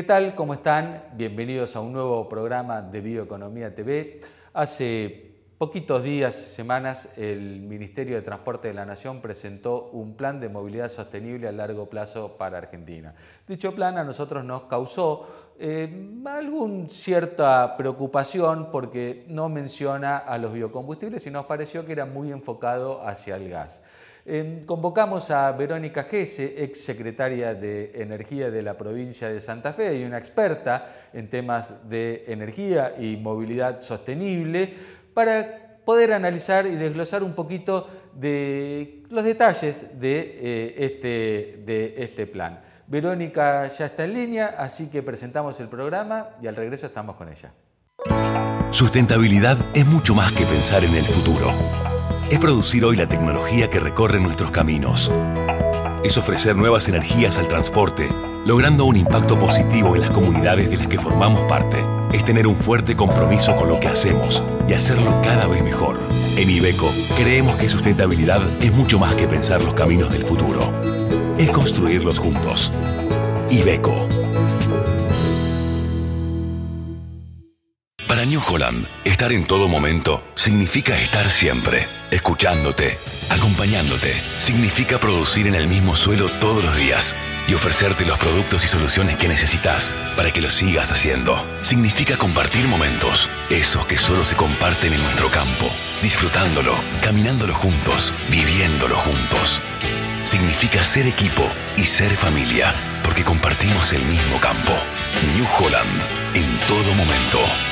¿Qué tal? ¿Cómo están? Bienvenidos a un nuevo programa de Bioeconomía TV. Hace poquitos días, semanas, el Ministerio de Transporte de la Nación presentó un plan de movilidad sostenible a largo plazo para Argentina. Dicho plan a nosotros nos causó eh, alguna cierta preocupación porque no menciona a los biocombustibles y nos pareció que era muy enfocado hacia el gas. Em, convocamos a Verónica Gese, ex secretaria de Energía de la provincia de Santa Fe y una experta en temas de energía y movilidad sostenible, para poder analizar y desglosar un poquito de los detalles de, eh, este, de este plan. Verónica ya está en línea, así que presentamos el programa y al regreso estamos con ella. Sustentabilidad es mucho más que pensar en el futuro es producir hoy la tecnología que recorre nuestros caminos. Es ofrecer nuevas energías al transporte, logrando un impacto positivo en las comunidades de las que formamos parte. Es tener un fuerte compromiso con lo que hacemos y hacerlo cada vez mejor. En Ibeco creemos que sustentabilidad es mucho más que pensar los caminos del futuro. Es construirlos juntos. Ibeco. Para New Holland, estar en todo momento significa estar siempre escuchándote, acompañándote. Significa producir en el mismo suelo todos los días y ofrecerte los productos y soluciones que necesitas para que lo sigas haciendo. Significa compartir momentos, esos que solo se comparten en nuestro campo, disfrutándolo, caminándolo juntos, viviéndolo juntos. Significa ser equipo y ser familia, porque compartimos el mismo campo. New Holland, en todo momento.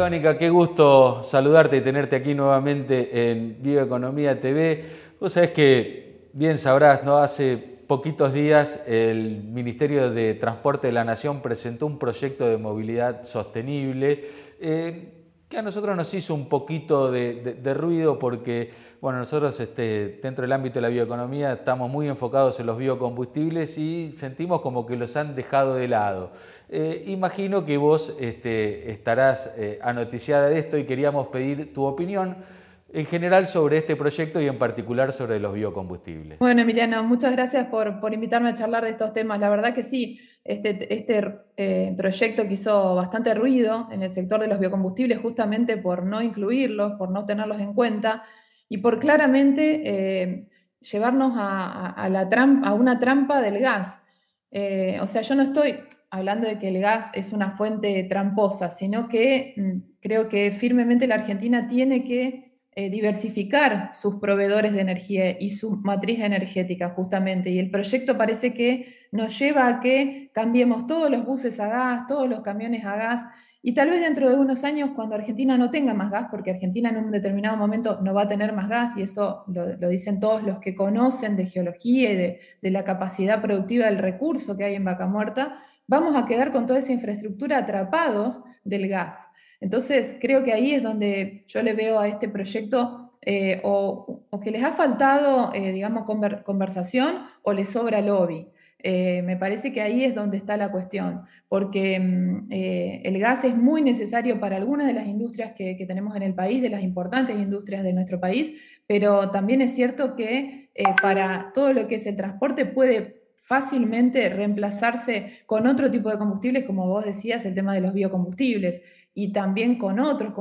Verónica, qué gusto saludarte y tenerte aquí nuevamente en Bioeconomía TV. Vos sabés que, bien sabrás, ¿no? hace poquitos días el Ministerio de Transporte de la Nación presentó un proyecto de movilidad sostenible eh, que a nosotros nos hizo un poquito de, ruido porque, bueno, nosotros este, dentro del ámbito de la bioeconomía estamos muy enfocados en los biocombustibles y sentimos como que los han dejado de lado. Eh, imagino que vos este, estarás eh, anoticiada de esto y queríamos pedir tu opinión en general sobre este proyecto y en particular sobre los biocombustibles. Bueno, Emiliano, muchas gracias por, invitarme a charlar de estos temas. La verdad que sí, este, este eh, proyecto que hizo bastante ruido en el sector de los biocombustibles justamente por no incluirlos, por no tenerlos en cuenta y por claramente llevarnos a, a una trampa del gas. o sea, yo no estoy, hablando de que el gas es una fuente tramposa, sino que mm, creo que firmemente la Argentina tiene que eh, diversificar sus proveedores de energía y su matriz energética justamente. Y el proyecto parece que nos lleva a que cambiemos todos los buses a gas, todos los camiones a gas. Y tal vez dentro de unos años, cuando Argentina no tenga más gas, porque Argentina en un determinado momento no va a tener más gas, y eso lo, dicen todos los que conocen de geología y de, de, la capacidad productiva del recurso que hay en Vaca Muerta, vamos a quedar con toda esa infraestructura atrapados del gas. Entonces, creo que ahí es donde yo le veo a este proyecto eh, o, que les ha faltado, eh, digamos, conversación o les sobra lobby. Eh, me parece que ahí es donde está la cuestión, porque mm, el gas es muy necesario para algunas de las industrias que, que, tenemos en el país, de las importantes industrias de nuestro país, pero también es cierto que para todo lo que es el transporte puede fácilmente reemplazarse con otro tipo de combustibles, como vos decías, el tema de los biocombustibles, y también con otros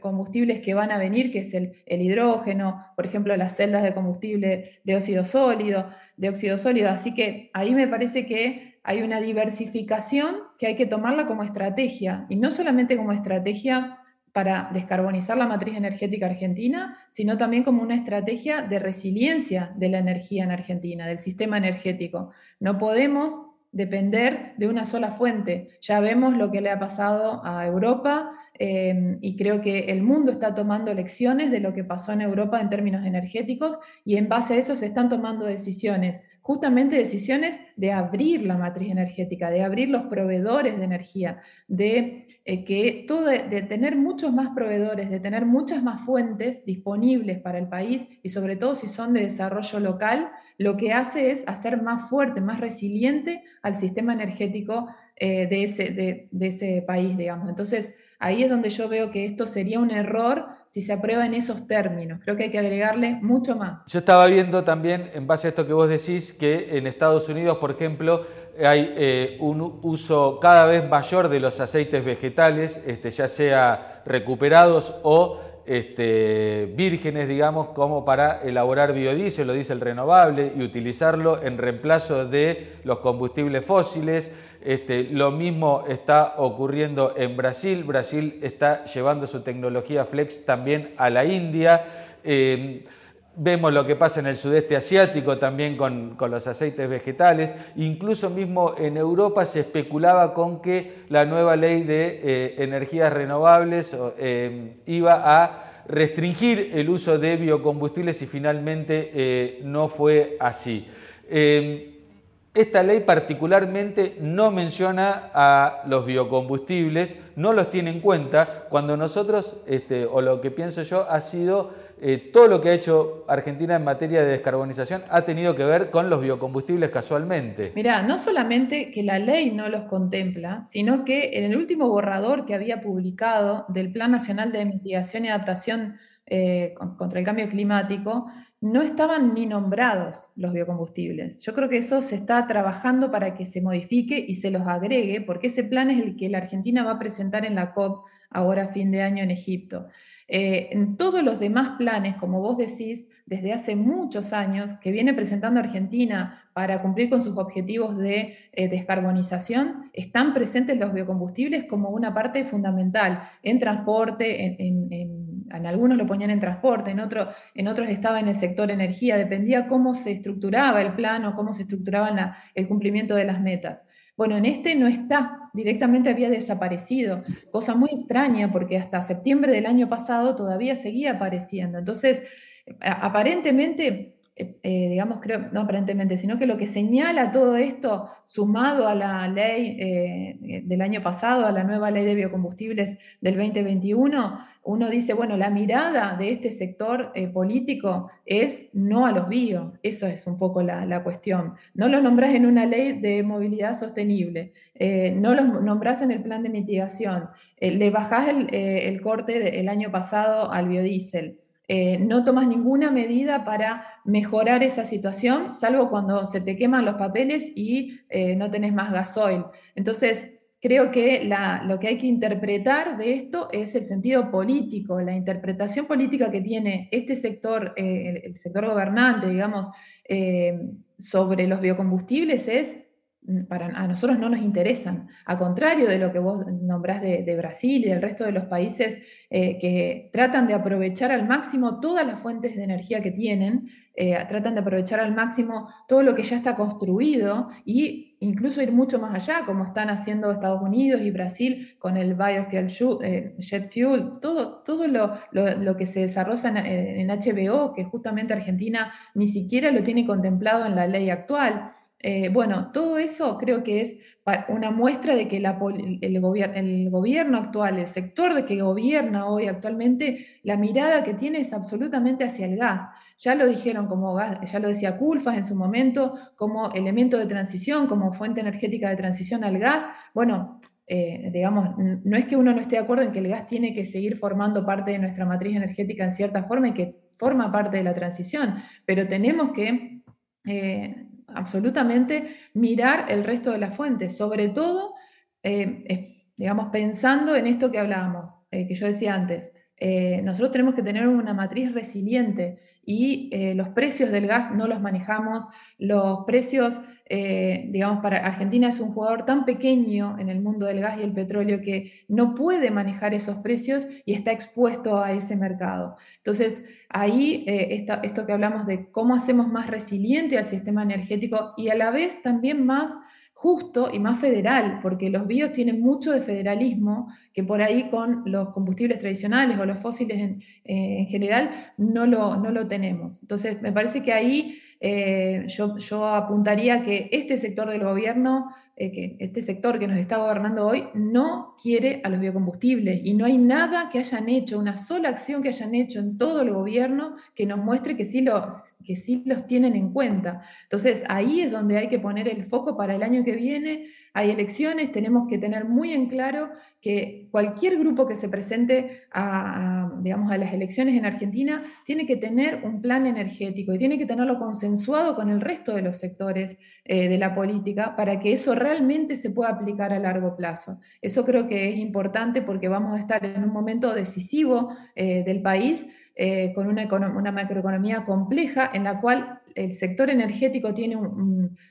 combustibles que van a venir, que es el, hidrógeno, por ejemplo, las celdas de combustible de óxido sólido, de óxido sólido. Así que ahí me parece que hay una diversificación que hay que tomarla como estrategia, y no solamente como estrategia para descarbonizar la matriz energética argentina, sino también como una estrategia de resiliencia de la energía en Argentina, del sistema energético. No podemos depender de una sola fuente. Ya vemos lo que le ha pasado a Europa eh, y creo que el mundo está tomando lecciones de lo que pasó en Europa en términos energéticos y en base a eso se están tomando decisiones justamente decisiones de abrir la matriz energética, de abrir los proveedores de energía, de, eh, que todo, de tener muchos más proveedores, de tener muchas más fuentes disponibles para el país y sobre todo si son de desarrollo local, lo que hace es hacer más fuerte, más resiliente al sistema energético eh, de, ese, de, ese país, digamos. Entonces, ahí es donde yo veo que esto sería un error si se aprueba en esos términos. Creo que hay que agregarle mucho más. Yo estaba viendo también, en base a esto que vos decís, que en Estados Unidos, por ejemplo, hay eh, un uso cada vez mayor de los aceites vegetales, este, ya sea recuperados o este, vírgenes, digamos, como para elaborar biodiesel o diésel renovable y utilizarlo en reemplazo de los combustibles fósiles. Este, lo mismo está ocurriendo en Brasil. Brasil está llevando su tecnología flex también a la India. Eh, vemos lo que pasa en el sudeste asiático también con, los aceites vegetales. Incluso mismo en Europa se especulaba con que la nueva ley de eh, energías renovables eh, iba a restringir el uso de biocombustibles y finalmente no fue así. Esta ley particularmente no menciona a los biocombustibles, no los tiene en cuenta, cuando nosotros, este, o lo que pienso yo, ha sido eh, todo lo que ha hecho Argentina en materia de descarbonización ha tenido que ver con los biocombustibles casualmente. Mirá, no solamente que la ley no los contempla, sino que en el último borrador que había publicado del Plan Nacional de Mitigación y Adaptación eh, contra el Cambio Climático, no estaban ni nombrados los biocombustibles. Yo creo que eso se está trabajando para que se modifique y se los agregue, porque ese plan es el que la Argentina va a presentar en la COP ahora a fin de año en Egipto. Eh, en todos los demás planes, como vos decís, desde hace muchos años, que viene presentando Argentina para cumplir con sus objetivos de eh, descarbonización, están presentes los biocombustibles como una parte fundamental en transporte, en, algunos lo ponían en transporte, en, otro, en otros estaba en el sector energía, dependía cómo se estructuraba el plan cómo se estructuraba el cumplimiento de las metas. Bueno, en este no está, directamente había desaparecido, cosa muy extraña porque hasta septiembre del año pasado todavía seguía apareciendo. Entonces, aparentemente eh, eh, digamos, creo, no aparentemente, sino que lo que señala todo esto, sumado a la ley eh, del año pasado, a la nueva ley de biocombustibles del 2021, uno dice, bueno, la mirada de este sector político es no a los bio, eso es un poco la, cuestión. No los nombras en una ley de movilidad sostenible, no los nombras en el plan de mitigación, le bajás el, el corte del año pasado al biodiesel. Eh, no tomas ninguna medida para mejorar esa situación, salvo cuando se te queman los papeles y eh, no tenés más gasoil. Entonces, creo que lo que hay que interpretar de esto es el sentido político, la interpretación política que tiene este sector, eh, el sector gobernante, digamos, sobre los biocombustibles es para, a nosotros no nos interesan, a contrario de lo que vos nombrás de, Brasil y del resto de los países eh, que tratan de aprovechar al máximo todas las fuentes de energía que tienen, eh, tratan de aprovechar al máximo todo lo que ya está construido e incluso ir mucho más allá, como están haciendo Estados Unidos y Brasil con el biofuel eh, jet fuel, todo, todo lo, lo, que se desarrolla en, en HBO, que justamente Argentina ni siquiera lo tiene contemplado en la ley actual. Eh, bueno, todo eso creo que es una muestra de que el, el, gobierno actual, el sector de que gobierna hoy actualmente, la mirada que tiene es absolutamente hacia el gas. Ya lo dijeron como gas, ya lo decía Culfas en su momento, como elemento de transición, como fuente energética de transición al gas. Bueno, eh, digamos, no es que uno no esté de acuerdo en que el gas tiene que seguir formando parte de nuestra matriz energética en cierta forma y que forma parte de la transición, pero tenemos que eh, absolutamente mirar el resto de las fuentes, sobre todo, eh, digamos, pensando en esto que hablábamos, eh, que yo decía antes. Eh, nosotros tenemos que tener una matriz resiliente y los precios del gas no los manejamos, los precios eh, digamos, para Argentina es un jugador tan pequeño en el mundo del gas y el petróleo que no puede manejar esos precios y está expuesto a ese mercado. Entonces, ahí eh, esto que hablamos de cómo hacemos más resiliente al sistema energético y a la vez también más justo y más federal, porque los bios tienen mucho de federalismo que por ahí con los combustibles tradicionales o los fósiles en, eh, general no lo, no lo tenemos. Entonces, me parece que ahí eh, yo, yo, apuntaría que este sector del gobierno, eh, que este sector que nos está gobernando hoy, no quiere a los biocombustibles y no hay nada que hayan hecho, una sola acción que hayan hecho en todo el gobierno que nos muestre que sí los, que sí los tienen en cuenta. Entonces, ahí es donde hay que poner el foco para el año que viene hay elecciones, tenemos que tener muy en claro que cualquier grupo que se presente a, digamos, a las elecciones en Argentina tiene que tener un plan energético y tiene que tenerlo consensuado con el resto de los sectores eh, de la política para que eso realmente se pueda aplicar a largo plazo. Eso creo que es importante porque vamos a estar en un momento decisivo eh, del país eh, con una, una, macroeconomía compleja en la cual el sector energético tiene,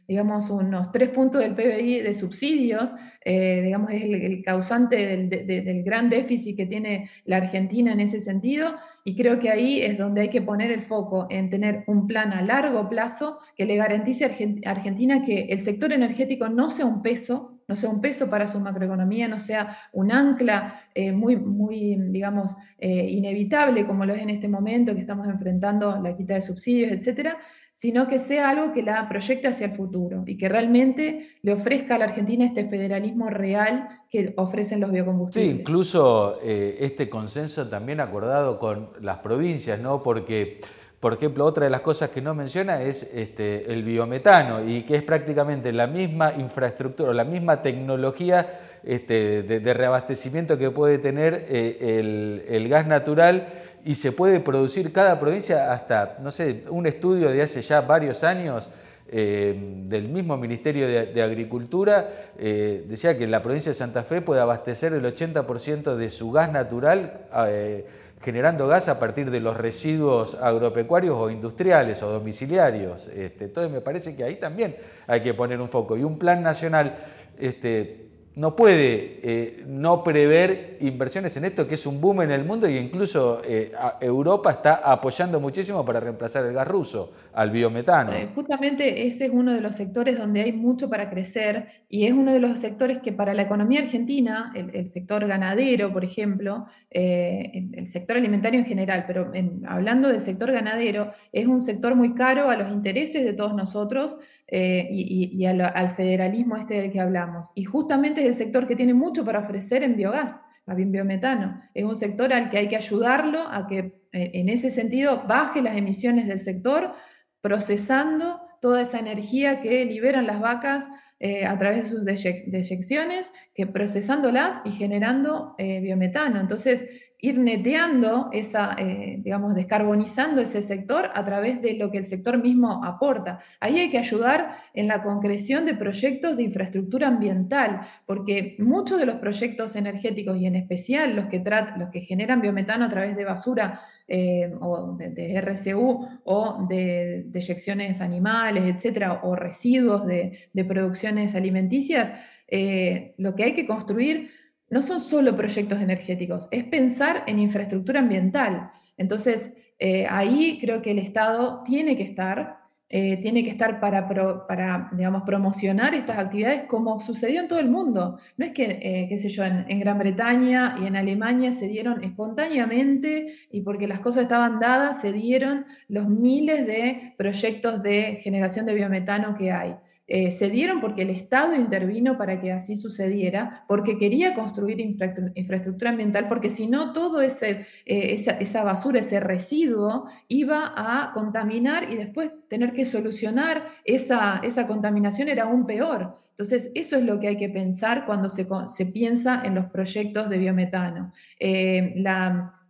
digamos, unos tres puntos del PBI de subsidios, eh, digamos, es el, causante del, gran déficit que tiene la Argentina en ese sentido, y creo que ahí es donde hay que poner el foco en tener un plan a largo plazo que le garantice a Argentina que el sector energético no sea un peso no sea un peso para su macroeconomía, no sea un ancla eh, muy, muy, digamos, eh, inevitable como lo es en este momento que estamos enfrentando la quita de subsidios, etcétera, sino que sea algo que la proyecte hacia el futuro y que realmente le ofrezca a la Argentina este federalismo real que ofrecen los biocombustibles. Sí, incluso eh, este consenso también acordado con las provincias, ¿no? Porque por ejemplo, otra de las cosas que no menciona es este, el biometano y que es prácticamente la misma infraestructura, la misma tecnología este, de, reabastecimiento que puede tener eh, el, gas natural y se puede producir cada provincia hasta, no sé, un estudio de hace ya varios años eh, del mismo Ministerio de, Agricultura eh, decía que la provincia de Santa Fe puede abastecer el 80% de su gas natural generando gas a partir de los residuos agropecuarios o industriales o domiciliarios. Este, entonces me parece que ahí también hay que poner un foco. Y un plan nacional este, no puede eh, no prever inversiones en esto, que es un boom en el mundo y incluso eh, Europa está apoyando muchísimo para reemplazar el gas ruso al biometano. Eh, justamente ese es uno de los sectores donde hay mucho para crecer y es uno de los sectores que para la economía argentina, el, sector ganadero, por ejemplo, el, sector alimentario en general, pero hablando del sector ganadero, es un sector muy caro a los intereses de todos nosotros eh, y, al, federalismo este del que hablamos. Y justamente es el sector que tiene mucho para ofrecer en biogás, en biometano. Es un sector al que hay que ayudarlo a que eh, en ese sentido baje las emisiones del sector, procesando toda esa energía que liberan las vacas eh, a través de sus deyecciones, que procesándolas y generando biometano. Entonces, ir neteando esa, eh, digamos, descarbonizando ese sector a través de lo que el sector mismo aporta. Ahí hay que ayudar en la concreción de proyectos de infraestructura ambiental, porque muchos de los proyectos energéticos y en especial los que, los que generan biometano a través de basura eh, o de, RCU o de deyecciones animales, etcétera, o residuos de, producciones alimenticias, eh, lo que hay que construir no son solo proyectos energéticos, es pensar en infraestructura ambiental. Entonces, eh, ahí creo que el Estado tiene que estar, eh, tiene que estar para, digamos, promocionar estas actividades como sucedió en todo el mundo. No es que, eh, qué sé yo, en, en, Gran Bretaña y en Alemania se dieron espontáneamente y porque las cosas estaban dadas, se dieron los miles de proyectos de generación de biometano que hay. Eh, se dieron porque el Estado intervino para que así sucediera, porque quería construir infraestructura ambiental, porque si no, ese, eh, esa, basura, ese residuo, iba a contaminar y después tener que solucionar esa, esa contaminación era aún peor. Entonces, eso es lo que hay que pensar cuando se, se piensa en los proyectos de biometano. Eh,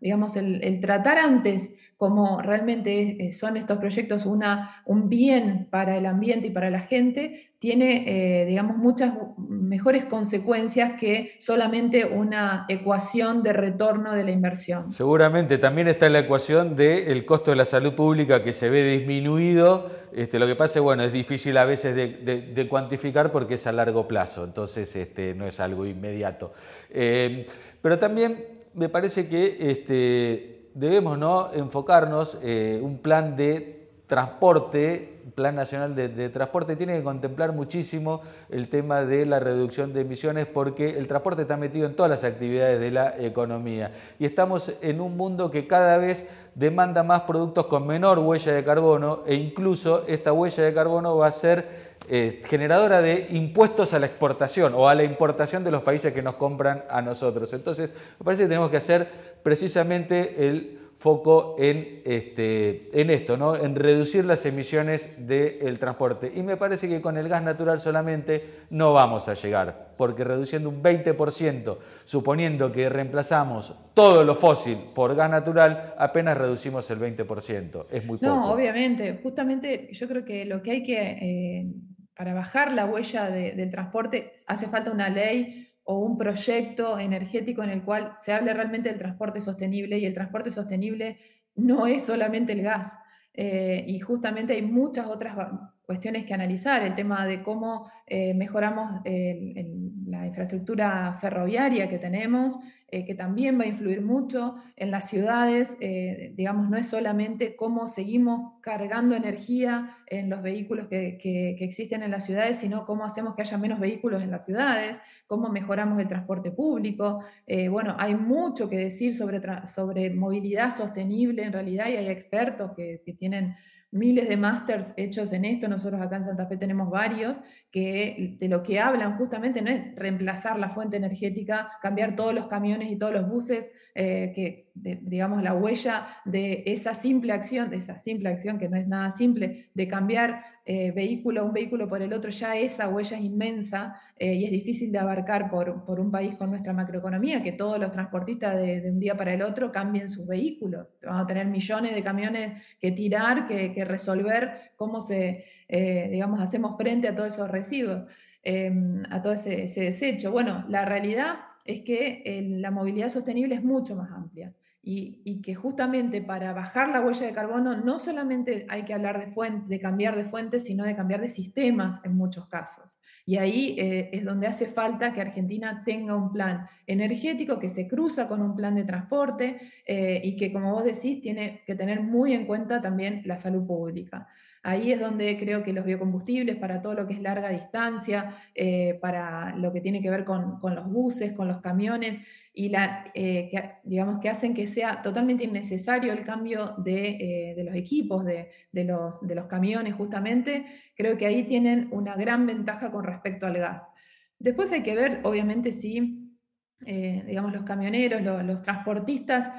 digamos, el tratar antes como realmente eh, son estos proyectos una, un bien para el ambiente y para la gente, tiene, eh, digamos, muchas mejores consecuencias que solamente una ecuación de retorno de la inversión. Seguramente también está la ecuación del costo de la salud pública que se ve disminuido. Este, lo que pasa es, bueno, es difícil a veces de, cuantificar porque es a largo plazo, entonces este, no es algo inmediato. Eh, pero también me parece que este, debemos ¿no? enfocarnos eh, un plan de transporte, plan nacional de, transporte, tiene que contemplar muchísimo el tema de la reducción de emisiones porque el transporte está metido en todas las actividades de la economía y estamos en un mundo que cada vez demanda más productos con menor huella de carbono e incluso esta huella de carbono va a ser eh, generadora de impuestos a la exportación o a la importación de los países que nos compran a nosotros. Entonces, me parece que tenemos que hacer precisamente el foco en, este, en esto, ¿no? en reducir las emisiones del transporte. Y me parece que con el gas natural solamente no vamos a llegar, porque reduciendo un 20%, suponiendo que reemplazamos todo lo fósil por gas natural, apenas reducimos el 20%. Es muy poco. No, obviamente. Justamente yo creo que lo que hay que, eh, para bajar la huella del transporte, hace falta una ley o un proyecto energético en el cual se hable realmente del transporte sostenible y el transporte sostenible no es solamente el gas. Eh, y justamente hay muchas otras cuestiones que analizar, el tema de cómo eh, mejoramos la infraestructura ferroviaria que tenemos, eh, que también va a influir mucho en las ciudades, digamos, no es solamente cómo seguimos cargando energía en los vehículos que, que, existen en las ciudades, sino cómo hacemos que haya menos vehículos en las ciudades, cómo mejoramos el transporte público. bueno, hay mucho que decir sobre, sobre movilidad sostenible en realidad y hay expertos que, que tienen miles de másters hechos en esto, nosotros acá en Santa Fe tenemos varios, que de lo que hablan justamente no es reemplazar la fuente energética, cambiar todos los camiones y todos los buses, eh, que digamos la huella de esa simple acción, de esa simple acción que no es nada simple, de cambiar eh, vehículo, un vehículo por el otro, ya esa huella es inmensa eh, y es difícil de abarcar por, por, un país con nuestra macroeconomía, que todos los transportistas de, un día para el otro cambien sus vehículos. Vamos a tener millones de camiones que tirar, que, que resolver cómo se, eh, digamos, hacemos frente a todos esos residuos, em, a todo ese, ese, desecho. Bueno, la realidad es que la movilidad sostenible es mucho más amplia y, que justamente para bajar la huella de carbono no solamente hay que hablar de, fuente, de cambiar de fuentes, sino de cambiar de sistemas en muchos casos. Y ahí eh, es donde hace falta que Argentina tenga un plan energético que se cruza con un plan de transporte eh, y que, como vos decís, tiene que tener muy en cuenta también la salud pública. Ahí es donde creo que los biocombustibles, para todo lo que es larga distancia, eh, para lo que tiene que ver con, con, los buses, con los camiones, y la, eh, que, digamos, que hacen que sea totalmente innecesario el cambio de, eh, los equipos, de, los, de los camiones justamente, creo que ahí tienen una gran ventaja con respecto al gas. Después hay que ver, obviamente, si eh, digamos, los camioneros, los transportistas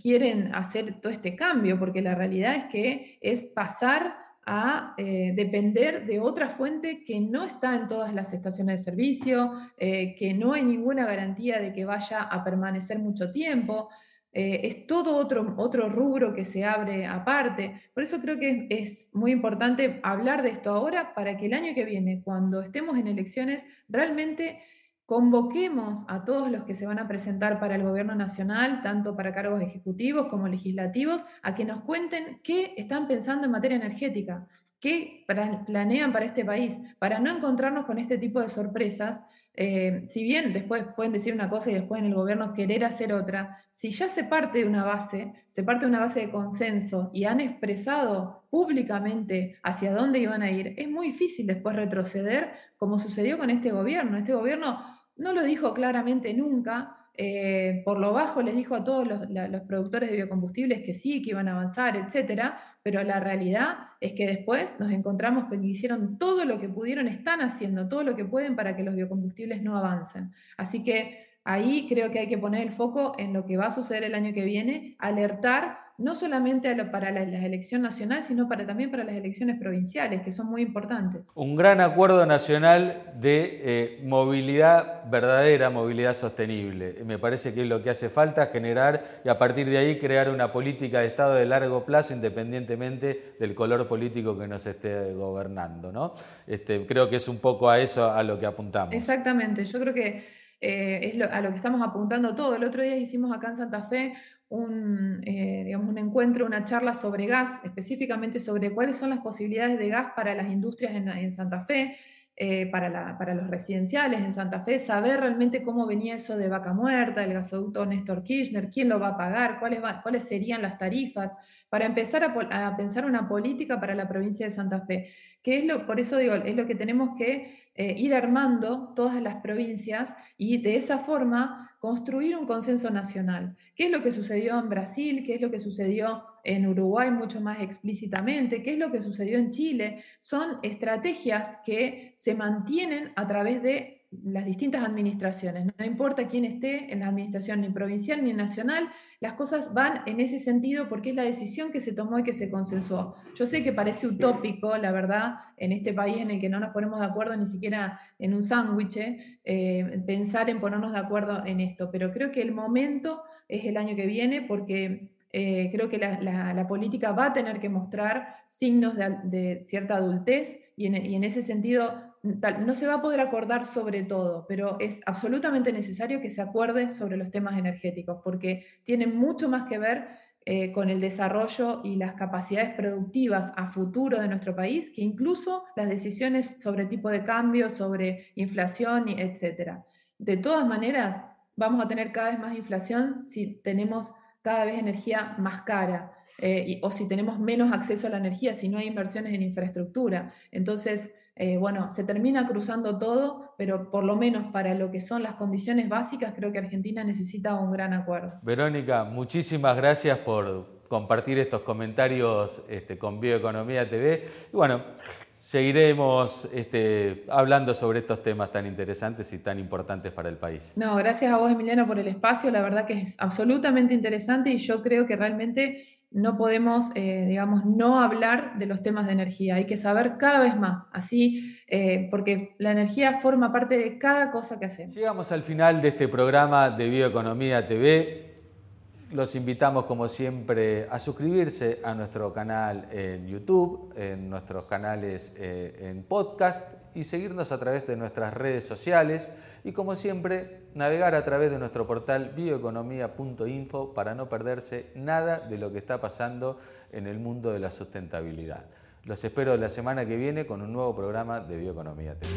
quieren hacer todo este cambio, porque la realidad es que es pasar a eh, depender de otra fuente que no está en todas las estaciones de servicio, eh, que no hay ninguna garantía de que vaya a permanecer mucho tiempo. Eh, es todo otro, otro rubro que se abre aparte. Por eso creo que es muy importante hablar de esto ahora para que el año que viene, cuando estemos en elecciones, realmente convoquemos a todos los que se van a presentar para el gobierno nacional, tanto para cargos ejecutivos como legislativos, a que nos cuenten qué están pensando en materia energética, qué planean para este país, para no encontrarnos con este tipo de sorpresas. Eh, si bien después pueden decir una cosa y después en el gobierno querer hacer otra, si ya se parte de una base, se parte de una base de consenso y han expresado públicamente hacia dónde iban a ir, es muy difícil después retroceder como sucedió con este gobierno. Este gobierno no lo dijo claramente nunca. Eh, por lo bajo les dijo a todos los, productores de biocombustibles que sí, que iban a avanzar, etcétera, pero la realidad es que después nos encontramos que hicieron todo lo que pudieron, están haciendo todo lo que pueden para que los biocombustibles no avancen. Así que ahí creo que hay que poner el foco en lo que va a suceder el año que viene, alertar no solamente para la, elección nacional, sino para, también para las elecciones provinciales, que son muy importantes. Un gran acuerdo nacional de eh, movilidad verdadera, movilidad sostenible. Me parece que es lo que hace falta, generar y a partir de ahí crear una política de Estado de largo plazo, independientemente del color político que nos esté gobernando. ¿no? Este, creo que es un poco a eso a lo que apuntamos. Exactamente, yo creo que eh, es a lo que estamos apuntando todo. El otro día hicimos acá en Santa Fe un, eh, digamos, un encuentro, una charla sobre gas, específicamente sobre cuáles son las posibilidades de gas para las industrias en, Santa Fe, eh, para, para, los residenciales en Santa Fe, saber realmente cómo venía eso de vaca muerta, el gasoducto Néstor Kirchner, quién lo va a pagar, cuáles, cuáles serían las tarifas, para empezar a, a, pensar una política para la provincia de Santa Fe. que es lo, por eso digo, es lo que tenemos que eh, ir armando todas las provincias y de esa forma construir un consenso nacional. ¿Qué es lo que sucedió en Brasil? ¿Qué es lo que sucedió en Uruguay mucho más explícitamente? ¿Qué es lo que sucedió en Chile? Son estrategias que se mantienen a través de las distintas administraciones, no importa quién esté en la administración ni provincial ni nacional, las cosas van en ese sentido porque es la decisión que se tomó y que se consensuó. Yo sé que parece utópico, la verdad, en este país en el que no nos ponemos de acuerdo ni siquiera en un sándwich, eh, pensar en ponernos de acuerdo en esto, pero creo que el momento es el año que viene porque eh, creo que la, política va a tener que mostrar signos de, cierta adultez y en, ese sentido no se va a poder acordar sobre todo, pero es absolutamente necesario que se acuerde sobre los temas energéticos porque tienen mucho más que ver eh, con el desarrollo y las capacidades productivas a futuro de nuestro país que incluso las decisiones sobre tipo de cambio, sobre inflación, etc. De todas maneras, vamos a tener cada vez más inflación si tenemos cada vez energía más cara. Eh, o si tenemos menos acceso a la energía, si no hay inversiones en infraestructura. Entonces, eh, bueno, se termina cruzando todo, pero por lo menos para lo que son las condiciones básicas, creo que Argentina necesita un gran acuerdo. Verónica, muchísimas gracias por compartir estos comentarios este, con Bioeconomía TV. Y bueno, seguiremos este, hablando sobre estos temas tan interesantes y tan importantes para el país. No, gracias a vos, Emiliano, por el espacio. La verdad que es absolutamente interesante y yo creo que realmente no podemos, eh, digamos, no hablar de los temas de energía. Hay que saber cada vez más, así, eh, porque la energía forma parte de cada cosa que hacemos. Llegamos al final de este programa de Bioeconomía TV. Los invitamos, como siempre, a suscribirse a nuestro canal en YouTube, en nuestros canales eh, en podcast y seguirnos a través de nuestras redes sociales. Y como siempre, navegar a través de nuestro portal bioeconomía.info para no perderse nada de lo que está pasando en el mundo de la sustentabilidad. Los espero la semana que viene con un nuevo programa de Bioeconomía TV.